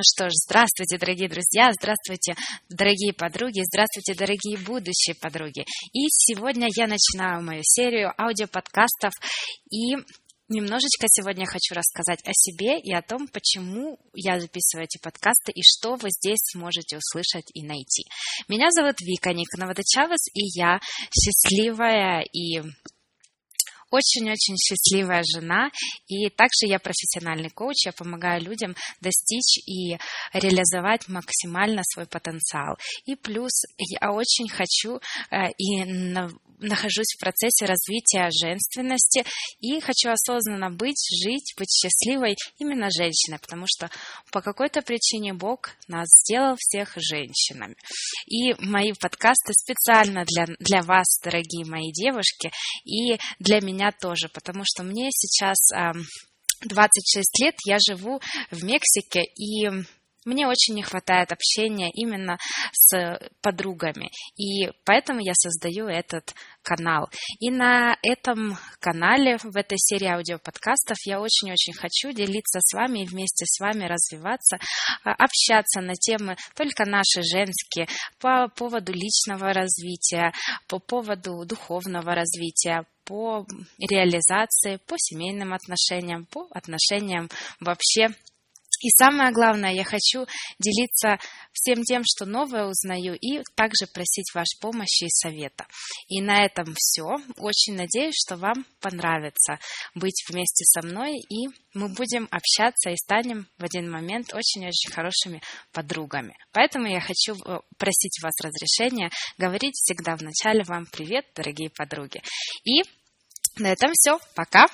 Ну что ж, здравствуйте, дорогие друзья, здравствуйте, дорогие подруги, здравствуйте, дорогие будущие подруги. И сегодня я начинаю мою серию аудиоподкастов и Немножечко сегодня хочу рассказать о себе и о том, почему я записываю эти подкасты и что вы здесь сможете услышать и найти. Меня зовут Вика Никонова Чавес, и я счастливая и очень-очень счастливая жена, и также я профессиональный коуч, я помогаю людям достичь и реализовать максимально свой потенциал. И плюс я очень хочу э, и нахожусь в процессе развития женственности и хочу осознанно быть, жить, быть счастливой именно женщиной, потому что по какой-то причине Бог нас сделал всех женщинами. И мои подкасты специально для, для вас, дорогие мои девушки, и для меня тоже, потому что мне сейчас 26 лет, я живу в Мексике, и мне очень не хватает общения именно с подругами, и поэтому я создаю этот канал. И на этом канале, в этой серии аудиоподкастов, я очень-очень хочу делиться с вами и вместе с вами развиваться, а, общаться на темы только наши женские, по поводу личного развития, по поводу духовного развития, по реализации, по семейным отношениям, по отношениям вообще и самое главное, я хочу делиться всем тем, что новое узнаю, и также просить вашей помощи и совета. И на этом все. Очень надеюсь, что вам понравится быть вместе со мной, и мы будем общаться и станем в один момент очень-очень хорошими подругами. Поэтому я хочу э, просить вас разрешения говорить всегда в начале вам привет, дорогие подруги. И на этом все. Пока!